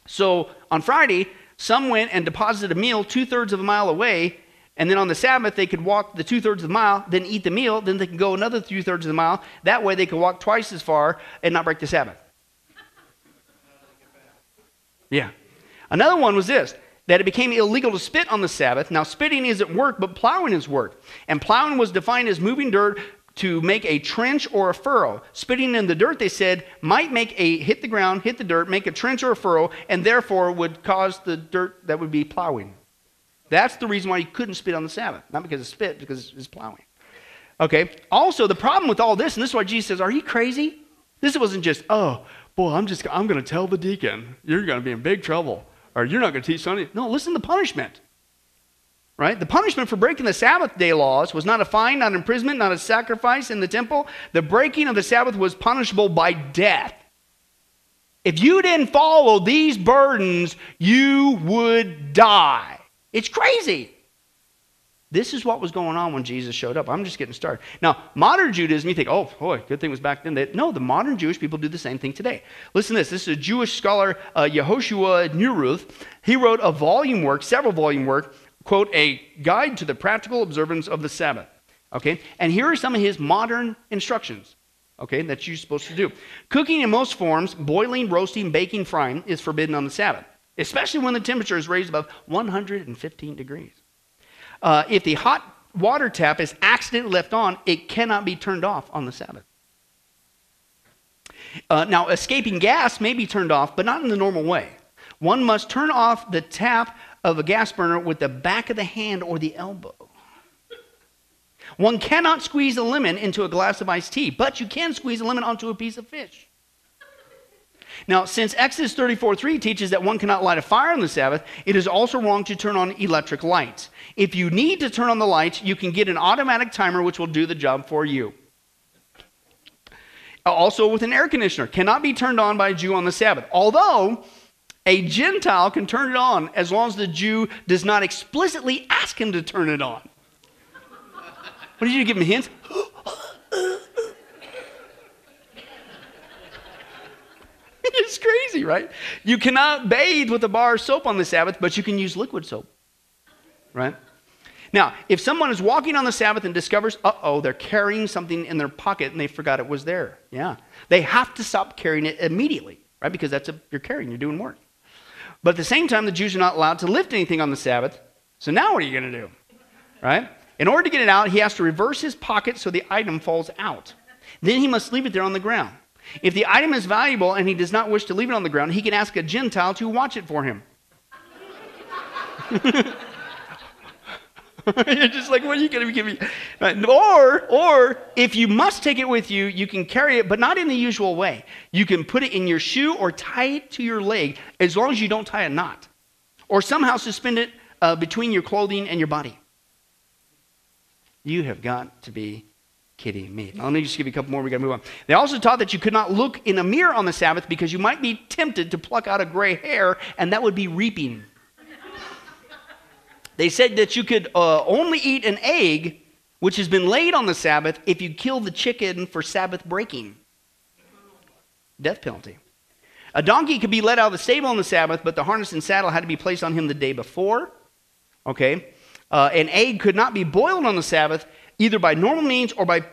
So on Friday, some went and deposited a meal two thirds of a mile away, and then on the Sabbath, they could walk the two thirds of the mile, then eat the meal, then they could go another two thirds of the mile. That way, they could walk twice as far and not break the Sabbath. Yeah. Another one was this that it became illegal to spit on the Sabbath. Now, spitting isn't work, but plowing is work. And plowing was defined as moving dirt to make a trench or a furrow. Spitting in the dirt, they said, might make a hit the ground, hit the dirt, make a trench or a furrow, and therefore would cause the dirt that would be plowing. That's the reason why you couldn't spit on the Sabbath. Not because it's spit, because it's plowing. Okay. Also, the problem with all this, and this is why Jesus says, Are you crazy? This wasn't just, oh, boy, I'm just I'm gonna tell the deacon, you're gonna be in big trouble. Or you're not gonna teach Sunday. No, listen to the punishment. Right? The punishment for breaking the Sabbath day laws was not a fine, not imprisonment, not a sacrifice in the temple. The breaking of the Sabbath was punishable by death. If you didn't follow these burdens, you would die. It's crazy. This is what was going on when Jesus showed up. I'm just getting started. Now, modern Judaism, you think, oh, boy, good thing was back then. They, no, the modern Jewish people do the same thing today. Listen to this. This is a Jewish scholar, uh, Yehoshua Neuwirth. He wrote a volume work, several volume work, quote, a guide to the practical observance of the Sabbath. Okay? And here are some of his modern instructions, okay, that you're supposed to do. Cooking in most forms, boiling, roasting, baking, frying, is forbidden on the Sabbath, especially when the temperature is raised above 115 degrees. Uh, if the hot water tap is accidentally left on, it cannot be turned off on the Sabbath. Uh, now, escaping gas may be turned off, but not in the normal way. One must turn off the tap of a gas burner with the back of the hand or the elbow. One cannot squeeze a lemon into a glass of iced tea, but you can squeeze a lemon onto a piece of fish. Now, since Exodus 34 3 teaches that one cannot light a fire on the Sabbath, it is also wrong to turn on electric lights. If you need to turn on the lights, you can get an automatic timer which will do the job for you. Also, with an air conditioner, cannot be turned on by a Jew on the Sabbath. Although, a Gentile can turn it on as long as the Jew does not explicitly ask him to turn it on. What did you give him hints? it's crazy, right? You cannot bathe with a bar of soap on the Sabbath, but you can use liquid soap, right? Now, if someone is walking on the Sabbath and discovers, uh oh, they're carrying something in their pocket and they forgot it was there, yeah, they have to stop carrying it immediately, right? Because that's a, you're carrying, you're doing work. But at the same time, the Jews are not allowed to lift anything on the Sabbath. So now what are you going to do? Right? In order to get it out, he has to reverse his pocket so the item falls out. Then he must leave it there on the ground. If the item is valuable and he does not wish to leave it on the ground, he can ask a Gentile to watch it for him. You're just like, what are you going to give me? Or, or if you must take it with you, you can carry it, but not in the usual way. You can put it in your shoe or tie it to your leg, as long as you don't tie a knot, or somehow suspend it uh, between your clothing and your body. You have got to be kidding me. Now, let me just give you a couple more. We got to move on. They also taught that you could not look in a mirror on the Sabbath because you might be tempted to pluck out a gray hair, and that would be reaping. They said that you could uh, only eat an egg which has been laid on the Sabbath if you kill the chicken for Sabbath breaking. Death penalty. A donkey could be let out of the stable on the Sabbath, but the harness and saddle had to be placed on him the day before. Okay? Uh, an egg could not be boiled on the Sabbath either by normal means or by,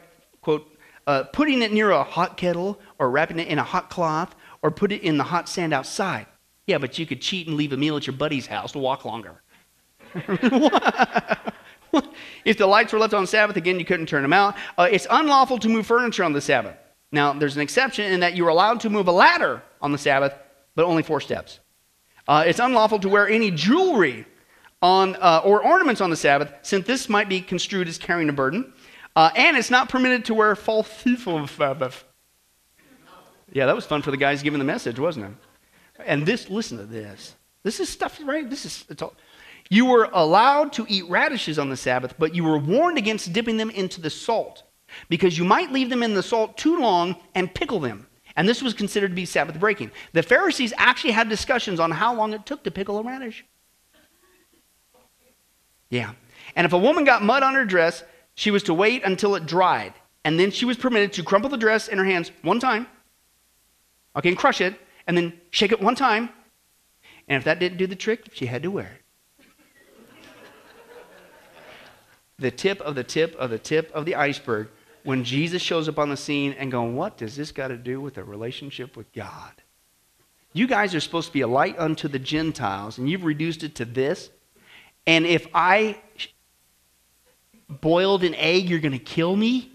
quote, uh, putting it near a hot kettle or wrapping it in a hot cloth or put it in the hot sand outside. Yeah, but you could cheat and leave a meal at your buddy's house to walk longer. if the lights were left on Sabbath, again, you couldn't turn them out. Uh, it's unlawful to move furniture on the Sabbath. Now, there's an exception in that you are allowed to move a ladder on the Sabbath, but only four steps. Uh, it's unlawful to wear any jewelry on, uh, or ornaments on the Sabbath, since this might be construed as carrying a burden. Uh, and it's not permitted to wear false Sabbath. Yeah, that was fun for the guys giving the message, wasn't it? And this, listen to this. This is stuff, right? This is, it's all. You were allowed to eat radishes on the Sabbath, but you were warned against dipping them into the salt because you might leave them in the salt too long and pickle them. And this was considered to be Sabbath breaking. The Pharisees actually had discussions on how long it took to pickle a radish. Yeah. And if a woman got mud on her dress, she was to wait until it dried. And then she was permitted to crumple the dress in her hands one time. Okay, and crush it. And then shake it one time. And if that didn't do the trick, she had to wear it. The tip of the tip of the tip of the iceberg when Jesus shows up on the scene and going, What does this got to do with a relationship with God? You guys are supposed to be a light unto the Gentiles, and you've reduced it to this. And if I boiled an egg, you're going to kill me?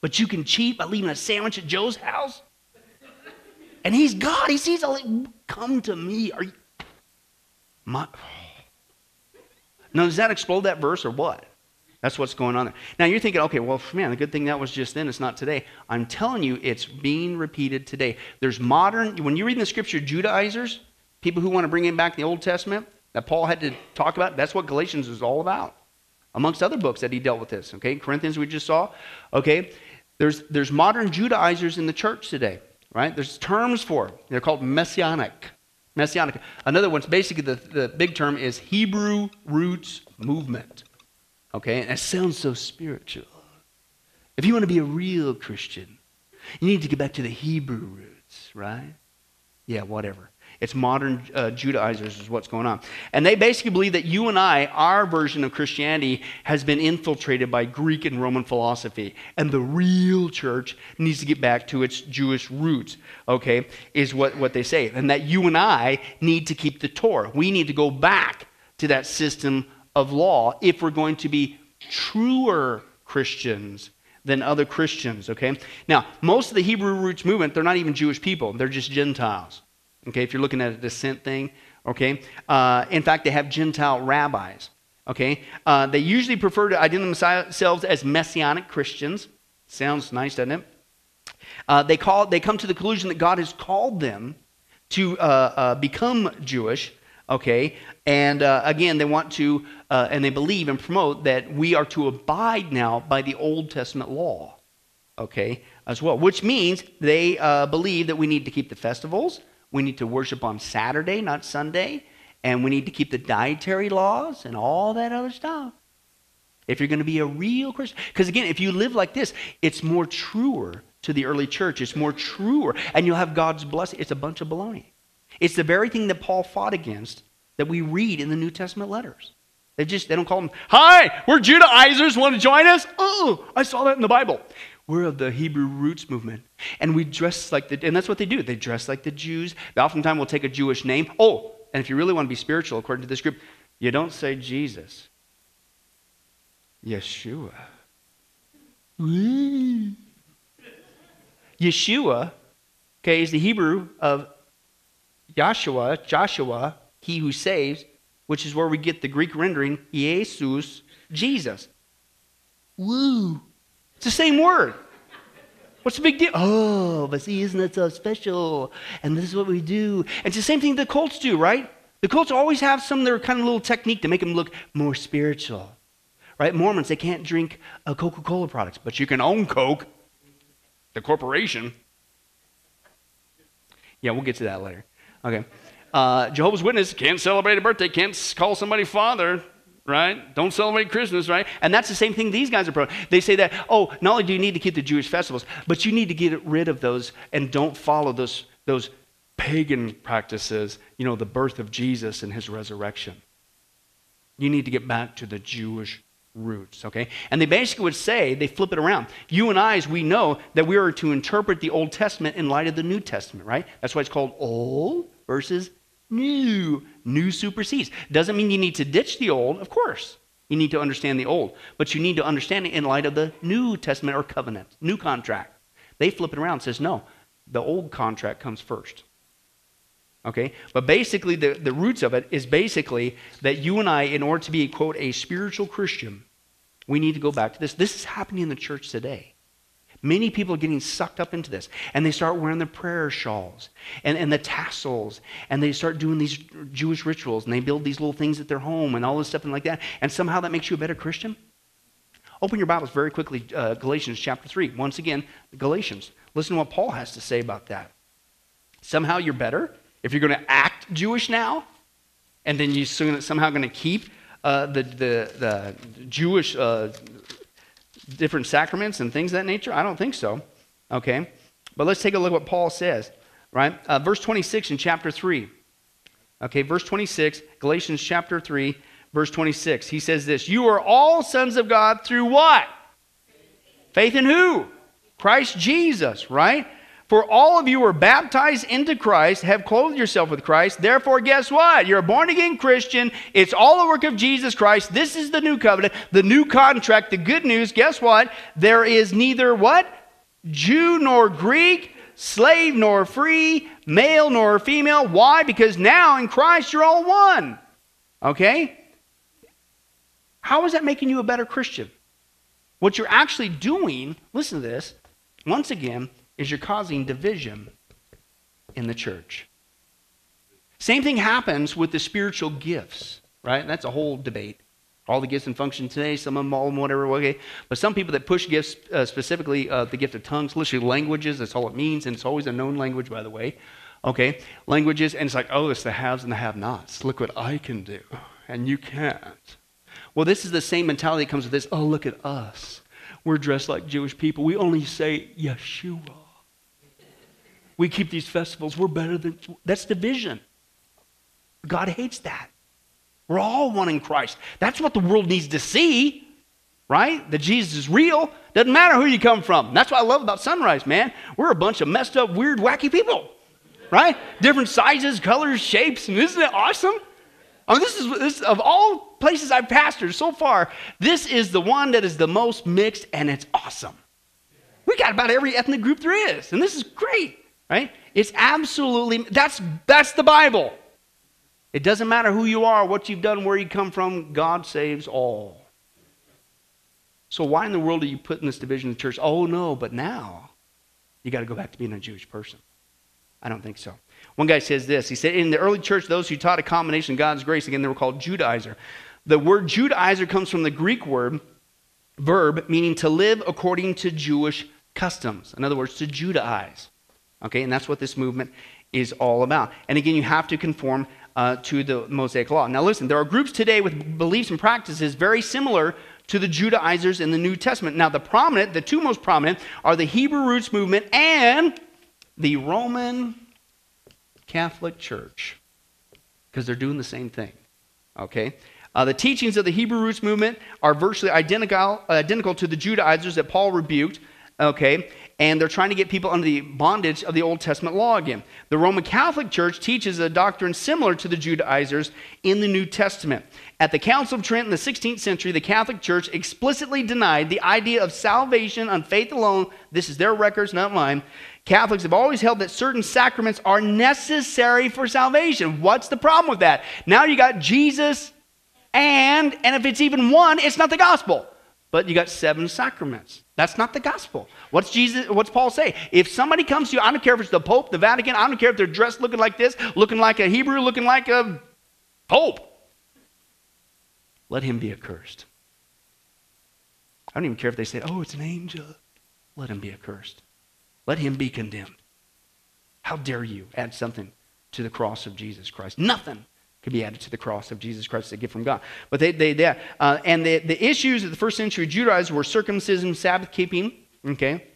but you can cheat by leaving a sandwich at Joe's house? And he's God. He sees all. Come to me. Are you. My, now, does that explode that verse or what? That's what's going on there. Now you're thinking, okay, well, man, the good thing that was just then, it's not today. I'm telling you, it's being repeated today. There's modern, when you read in the scripture, Judaizers, people who want to bring in back the Old Testament that Paul had to talk about, that's what Galatians is all about, amongst other books that he dealt with this. Okay, Corinthians we just saw. Okay, there's there's modern Judaizers in the church today, right? There's terms for it. They're called messianic. Messianic. Another one's basically the, the big term is Hebrew roots movement. Okay? And it sounds so spiritual. If you want to be a real Christian, you need to get back to the Hebrew roots, right? Yeah, whatever. It's modern uh, Judaizers, is what's going on. And they basically believe that you and I, our version of Christianity, has been infiltrated by Greek and Roman philosophy. And the real church needs to get back to its Jewish roots, okay, is what, what they say. And that you and I need to keep the Torah. We need to go back to that system of law if we're going to be truer Christians than other Christians, okay? Now, most of the Hebrew roots movement, they're not even Jewish people, they're just Gentiles, okay? If you're looking at a descent thing, okay? Uh, in fact, they have Gentile rabbis, okay? Uh, they usually prefer to identify themselves as Messianic Christians. Sounds nice, doesn't it? Uh, they, call, they come to the conclusion that God has called them to uh, uh, become Jewish, okay? And uh, again, they want to, and they believe and promote that we are to abide now by the Old Testament law, okay, as well, which means they believe that we need to keep the festivals, we need to worship on Saturday, not Sunday, and we need to keep the dietary laws and all that other stuff. If you're going to be a real Christian, because again, if you live like this, it's more truer to the early church. It's more truer, and you'll have God's blessing. It's a bunch of baloney. It's the very thing that Paul fought against that we read in the New Testament letters. They just they don't call them, "Hi, we're Judaizers. Want to join us?" Oh, I saw that in the Bible. We're of the Hebrew roots movement, and we dress like the and that's what they do. They dress like the Jews. They oftentimes will take a Jewish name. Oh, and if you really want to be spiritual, according to this group, you don't say Jesus. Yeshua. Yeshua, okay, is the Hebrew of Joshua, Joshua, he who saves, which is where we get the Greek rendering, Jesus, Jesus. Woo. It's the same word. What's the big deal? Oh, but see, isn't that so special? And this is what we do. It's the same thing the cults do, right? The cults always have some their kind of little technique to make them look more spiritual. Right? Mormons, they can't drink Coca Cola products, but you can own Coke, the corporation. Yeah, we'll get to that later. Okay. Uh, Jehovah's Witness can't celebrate a birthday, can't call somebody father, right? Don't celebrate Christmas, right? And that's the same thing these guys are pro. They say that, oh, not only do you need to keep the Jewish festivals, but you need to get rid of those and don't follow those, those pagan practices, you know, the birth of Jesus and his resurrection. You need to get back to the Jewish roots, okay? And they basically would say, they flip it around. You and I, as we know, that we are to interpret the Old Testament in light of the New Testament, right? That's why it's called Old versus New. New supersedes. Doesn't mean you need to ditch the old, of course. You need to understand the old, but you need to understand it in light of the New Testament or covenant, new contract. They flip it around says, no, the old contract comes first. Okay? But basically, the, the roots of it is basically that you and I, in order to be, quote, a spiritual Christian, we need to go back to this. This is happening in the church today. Many people are getting sucked up into this, and they start wearing the prayer shawls and, and the tassels, and they start doing these Jewish rituals, and they build these little things at their home and all this stuff and like that, and somehow that makes you a better Christian. Open your Bibles very quickly, uh, Galatians chapter 3. Once again, Galatians. Listen to what Paul has to say about that. Somehow you're better if you're going to act Jewish now, and then you're somehow going to keep uh, the, the, the Jewish uh, different sacraments and things of that nature? I don't think so. Okay? But let's take a look at what Paul says, right? Uh, verse 26 in chapter 3. Okay, verse 26, Galatians chapter 3, verse 26. He says this You are all sons of God through what? Faith in who? Christ Jesus, right? For all of you were baptized into Christ, have clothed yourself with Christ. Therefore, guess what? You're a born again Christian. It's all the work of Jesus Christ. This is the new covenant, the new contract, the good news. Guess what? There is neither what? Jew nor Greek, slave nor free, male nor female. Why? Because now in Christ you're all one. Okay? How is that making you a better Christian? What you're actually doing, listen to this, once again, is you're causing division in the church. Same thing happens with the spiritual gifts, right? That's a whole debate. All the gifts and functions today, some of them all whatever, okay. But some people that push gifts, uh, specifically uh, the gift of tongues, literally languages, that's all it means, and it's always a known language, by the way. Okay, languages, and it's like, oh, it's the haves and the have nots. Look what I can do, and you can't. Well, this is the same mentality that comes with this. Oh, look at us. We're dressed like Jewish people. We only say Yeshua we keep these festivals. We're better than. That's division. God hates that. We're all one in Christ. That's what the world needs to see, right? That Jesus is real. Doesn't matter who you come from. That's what I love about Sunrise, man. We're a bunch of messed up, weird, wacky people, right? Different sizes, colors, shapes, and isn't it awesome? I mean, this is this of all places I've pastored so far. This is the one that is the most mixed, and it's awesome. We got about every ethnic group there is, and this is great. Right? It's absolutely that's that's the Bible. It doesn't matter who you are, what you've done, where you come from, God saves all. So why in the world are you putting this division in the church? Oh no, but now you got to go back to being a Jewish person. I don't think so. One guy says this. He said, in the early church, those who taught a combination of God's grace, again, they were called Judaizer. The word Judaizer comes from the Greek word, verb, meaning to live according to Jewish customs. In other words, to Judaize. Okay, and that's what this movement is all about. And again, you have to conform uh, to the Mosaic Law. Now, listen, there are groups today with beliefs and practices very similar to the Judaizers in the New Testament. Now, the prominent, the two most prominent, are the Hebrew Roots movement and the Roman Catholic Church, because they're doing the same thing. Okay? Uh, the teachings of the Hebrew Roots movement are virtually identical, identical to the Judaizers that Paul rebuked. Okay? And they're trying to get people under the bondage of the Old Testament law again. The Roman Catholic Church teaches a doctrine similar to the Judaizers in the New Testament. At the Council of Trent in the 16th century, the Catholic Church explicitly denied the idea of salvation on faith alone. This is their records, not mine. Catholics have always held that certain sacraments are necessary for salvation. What's the problem with that? Now you got Jesus and, and if it's even one, it's not the gospel. But you got seven sacraments. That's not the gospel. What's Jesus? What's Paul say? If somebody comes to you, I don't care if it's the Pope, the Vatican, I don't care if they're dressed looking like this, looking like a Hebrew, looking like a Pope. Let him be accursed. I don't even care if they say, oh, it's an angel. Let him be accursed. Let him be condemned. How dare you add something to the cross of Jesus Christ? Nothing could be added to the cross of Jesus Christ, a gift from God. But they, they, they uh, and the, the issues of the first century Judaizers were circumcision, Sabbath keeping, okay?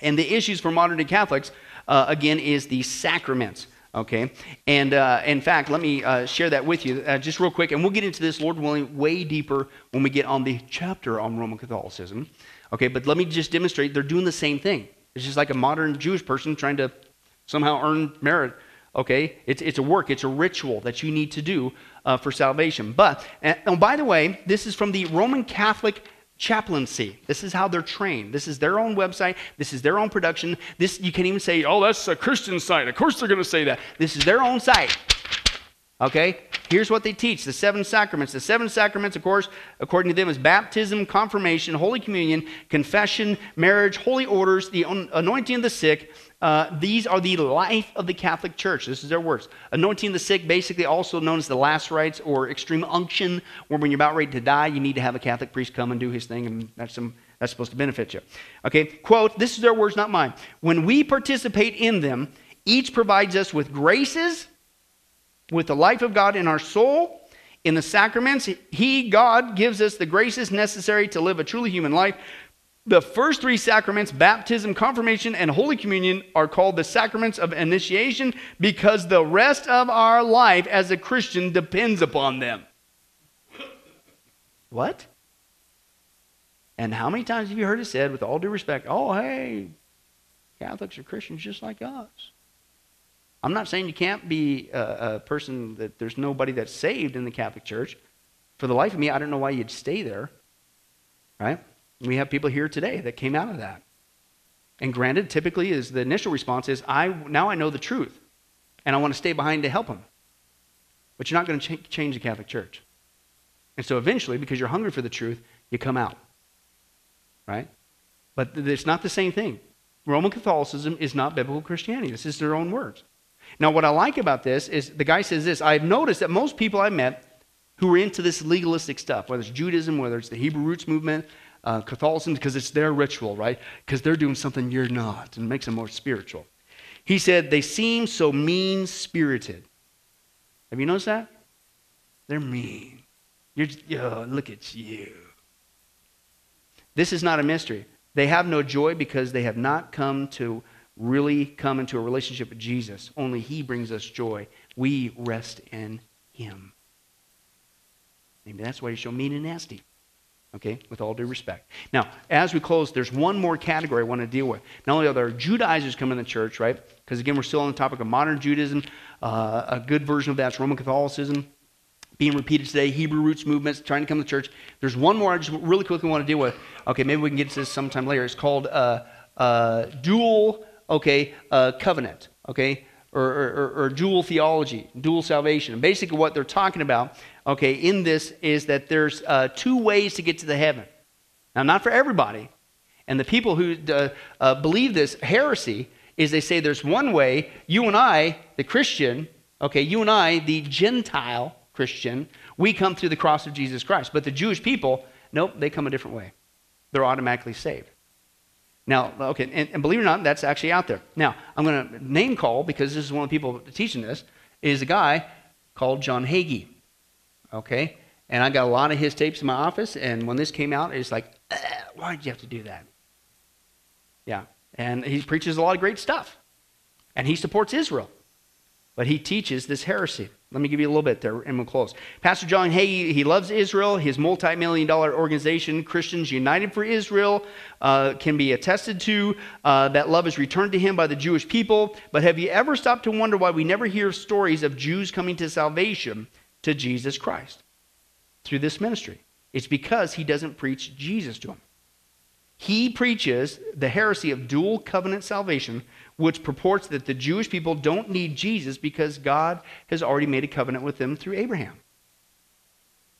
And the issues for modern day Catholics, uh, again, is the sacraments. Okay? And uh, in fact, let me uh, share that with you uh, just real quick, and we'll get into this, Lord willing, way deeper when we get on the chapter on Roman Catholicism. Okay, but let me just demonstrate they're doing the same thing. It's just like a modern Jewish person trying to somehow earn merit. Okay, it's, it's a work, it's a ritual that you need to do uh, for salvation. But, and, oh, by the way, this is from the Roman Catholic chaplaincy. This is how they're trained. This is their own website. This is their own production. This you can't even say, "Oh, that's a Christian site." Of course they're going to say that. This is their own site. Okay? Here's what they teach the seven sacraments. The seven sacraments, of course, according to them, is baptism, confirmation, Holy Communion, confession, marriage, holy orders, the anointing of the sick, uh, these are the life of the Catholic Church. This is their words. Anointing the sick, basically also known as the last rites or extreme unction, where when you're about ready to die, you need to have a Catholic priest come and do his thing, and that's, some, that's supposed to benefit you. Okay, quote, this is their words, not mine. When we participate in them, each provides us with graces, with the life of God in our soul. In the sacraments, He, God, gives us the graces necessary to live a truly human life. The first three sacraments, baptism, confirmation, and Holy Communion, are called the sacraments of initiation because the rest of our life as a Christian depends upon them. What? And how many times have you heard it said, with all due respect, oh, hey, Catholics are Christians just like us? I'm not saying you can't be a, a person that there's nobody that's saved in the Catholic Church. For the life of me, I don't know why you'd stay there, right? We have people here today that came out of that. And granted, typically is the initial response is, I now I know the truth, and I want to stay behind to help them. But you're not going to ch- change the Catholic Church. And so eventually, because you're hungry for the truth, you come out. Right? But it's not the same thing. Roman Catholicism is not biblical Christianity. This is their own words. Now, what I like about this is the guy says this I've noticed that most people I met who are into this legalistic stuff, whether it's Judaism, whether it's the Hebrew roots movement, uh, Catholicism because it's their ritual, right? Because they're doing something you're not and makes them more spiritual. He said, they seem so mean spirited. Have you noticed that? They're mean. You're, look at you. This is not a mystery. They have no joy because they have not come to really come into a relationship with Jesus. Only He brings us joy. We rest in Him. Maybe that's why you're so mean and nasty okay, with all due respect. Now, as we close, there's one more category I want to deal with. Not only are there Judaizers coming to the church, right? Because again, we're still on the topic of modern Judaism. Uh, a good version of that's Roman Catholicism. Being repeated today, Hebrew roots movements trying to come to church. There's one more I just really quickly want to deal with. Okay, maybe we can get to this sometime later. It's called uh, uh, dual, okay, uh, covenant, okay, or, or, or dual theology, dual salvation. And basically, what they're talking about okay, in this is that there's uh, two ways to get to the heaven. Now, not for everybody. And the people who uh, uh, believe this heresy is they say there's one way, you and I, the Christian, okay, you and I, the Gentile Christian, we come through the cross of Jesus Christ. But the Jewish people, nope, they come a different way. They're automatically saved. Now, okay, and, and believe it or not, that's actually out there. Now, I'm going to name call, because this is one of the people teaching this, is a guy called John Hagee okay? And I got a lot of his tapes in my office, and when this came out, it's like, why did you have to do that? Yeah. And he preaches a lot of great stuff. And he supports Israel. But he teaches this heresy. Let me give you a little bit there, and we'll close. Pastor John Hagee, he loves Israel. His multi million dollar organization, Christians United for Israel, uh, can be attested to. Uh, that love is returned to him by the Jewish people. But have you ever stopped to wonder why we never hear stories of Jews coming to salvation to Jesus Christ through this ministry. It's because he doesn't preach Jesus to them. He preaches the heresy of dual covenant salvation, which purports that the Jewish people don't need Jesus because God has already made a covenant with them through Abraham.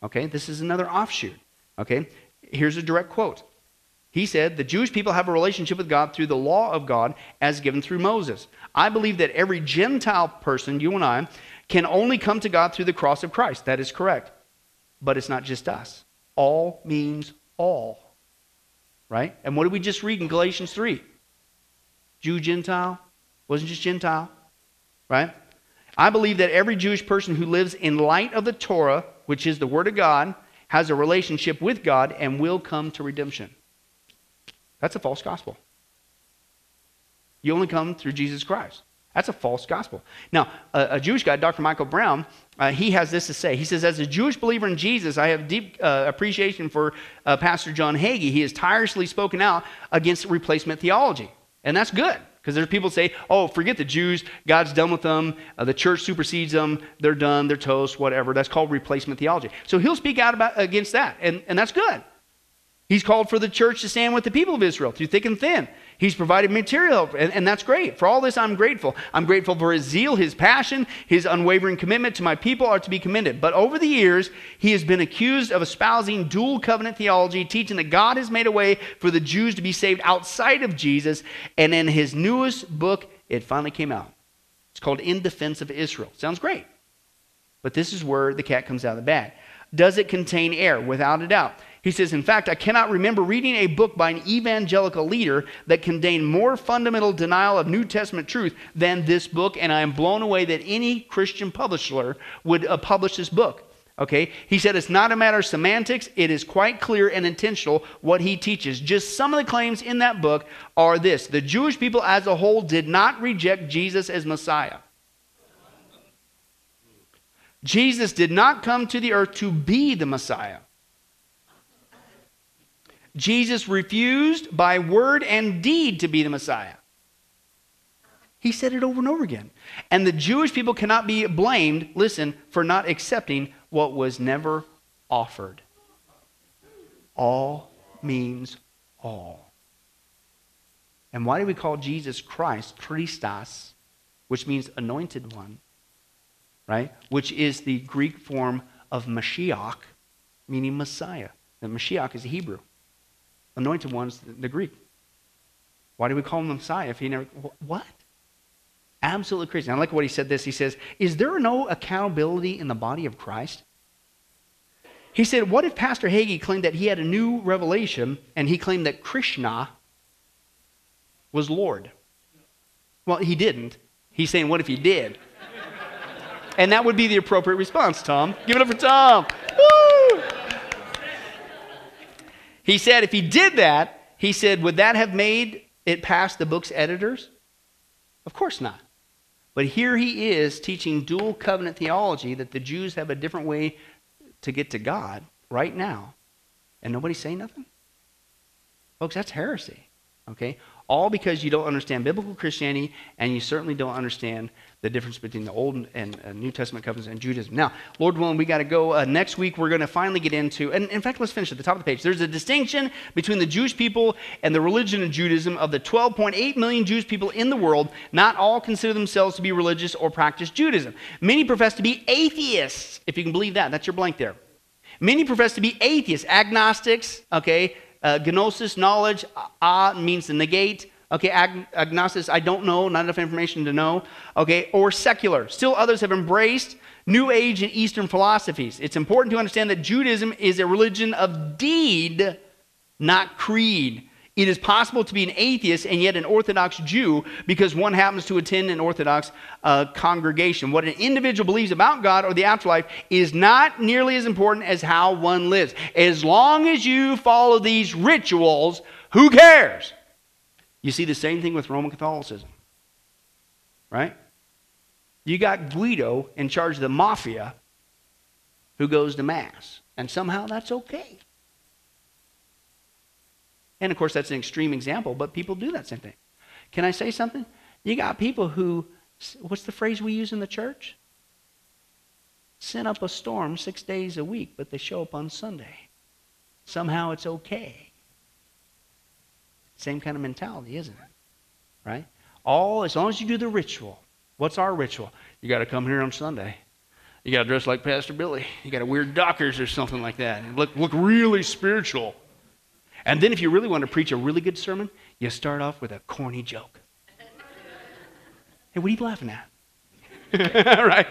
Okay, this is another offshoot. Okay, here's a direct quote. He said, The Jewish people have a relationship with God through the law of God as given through Moses. I believe that every Gentile person, you and I, can only come to God through the cross of Christ. That is correct. But it's not just us. All means all. Right? And what did we just read in Galatians 3? Jew, Gentile? Wasn't just Gentile. Right? I believe that every Jewish person who lives in light of the Torah, which is the Word of God, has a relationship with God and will come to redemption. That's a false gospel. You only come through Jesus Christ. That's a false gospel. Now, a, a Jewish guy, Dr. Michael Brown, uh, he has this to say. He says, As a Jewish believer in Jesus, I have deep uh, appreciation for uh, Pastor John Hagee. He has tirelessly spoken out against replacement theology. And that's good. Because there's people say, oh, forget the Jews. God's done with them. Uh, the church supersedes them. They're done. They're toast, whatever. That's called replacement theology. So he'll speak out about, against that. And, and that's good. He's called for the church to stand with the people of Israel through thick and thin. He's provided material, and, and, that's great. For all this, I'm grateful. I'm grateful for his zeal, his passion, his unwavering commitment to my people are to be commended. But over the years, he has been accused of espousing dual covenant theology, teaching that God has made a way for the Jews to be saved outside of Jesus. And in his newest book, it finally came out. It's called In Defense of Israel. Sounds great. But this is where the cat comes out of the bag. Does it contain error? Without a doubt. He says, In fact, I cannot remember reading a book by an evangelical leader that contained more fundamental denial of New Testament truth than this book, and I am blown away that any Christian publisher would uh, publish this book. Okay? He said it's not a matter of semantics, it is quite clear and intentional what he teaches. Just some of the claims in that book are this the Jewish people as a whole did not reject Jesus as Messiah. Jesus did not come to the earth to be the Messiah. Jesus refused by word and deed to be the Messiah. He said it over and over again. And the Jewish people cannot be blamed, listen, for not accepting what was never offered. All means all. And why do we call Jesus Christ, Christos, which means anointed one, right? Which is the Greek form of Mashiach, meaning Messiah. The Mashiach is Hebrew anointed ones, the Greek. Why do we call him the Messiah if he never. What? Absolutely crazy. I like what he said this. He says, Is there no accountability in the body of Christ? He said, What if Pastor Hagee claimed that he had a new revelation and he claimed that Krishna was Lord? Well, he didn't. He's saying, What if he did? and that would be the appropriate response, Tom. Give it up for Tom. Woo! He said if he did that, he said, would that have made it past the book's editors? Of course not. But here he is teaching dual covenant theology that the Jews have a different way to get to God right now. And nobody's saying nothing? Folks, that's heresy. Okay? All because you don't understand biblical Christianity and you certainly don't understand the difference between the Old and uh, New Testament covenants and Judaism. Now, Lord willing, we got to go. Uh, next week, we're going to finally get into, and in fact, let's finish at the top of the page. There's a distinction between the Jewish people and the religion of Judaism. Of the 12.8 million Jewish people in the world, not all consider themselves to be religious or practice Judaism. Many profess to be atheists, if you can believe that. That's your blank there. Many profess to be atheists, agnostics, okay, uh, gnosis, knowledge, ah means to negate. Okay, ag- I don't know, not enough information to know. Okay, or secular. Still others have embraced New Age and Eastern philosophies. It's important to understand that Judaism is a religion of deed, not creed. It is possible to be an atheist and yet an Orthodox Jew because one happens to attend an Orthodox uh, congregation. What an individual believes about God or the afterlife is not nearly as important as how one lives. As long as you follow these rituals, who cares? You see the same thing with Roman Catholicism, right? You got Guido in charge of the mafia who goes to Mass, and somehow that's okay. And of course, that's an extreme example, but people do that same thing. Can I say something? You got people who, what's the phrase we use in the church? Send up a storm six days a week, but they show up on Sunday. Somehow it's okay. Same kind of mentality, isn't it? Right? All as long as you do the ritual. What's our ritual? You got to come here on Sunday. You got to dress like Pastor Billy. You got to wear Dockers or something like that. And look, look really spiritual. And then if you really want to preach a really good sermon, you start off with a corny joke. Hey, what are you laughing at? right?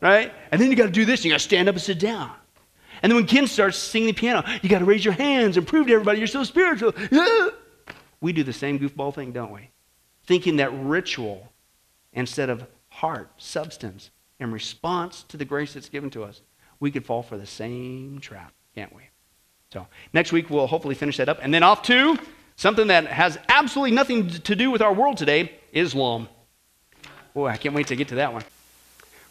Right? And then you got to do this. You got to stand up and sit down. And then when Ken starts singing the piano, you got to raise your hands and prove to everybody you're so spiritual. we do the same goofball thing, don't we? Thinking that ritual instead of heart, substance, in response to the grace that's given to us, we could fall for the same trap, can't we? So next week we'll hopefully finish that up. And then off to something that has absolutely nothing to do with our world today Islam. Boy, I can't wait to get to that one.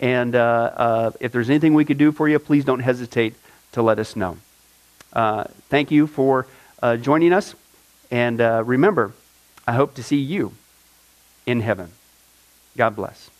And uh, uh, if there's anything we could do for you, please don't hesitate to let us know. Uh, thank you for uh, joining us. And uh, remember, I hope to see you in heaven. God bless.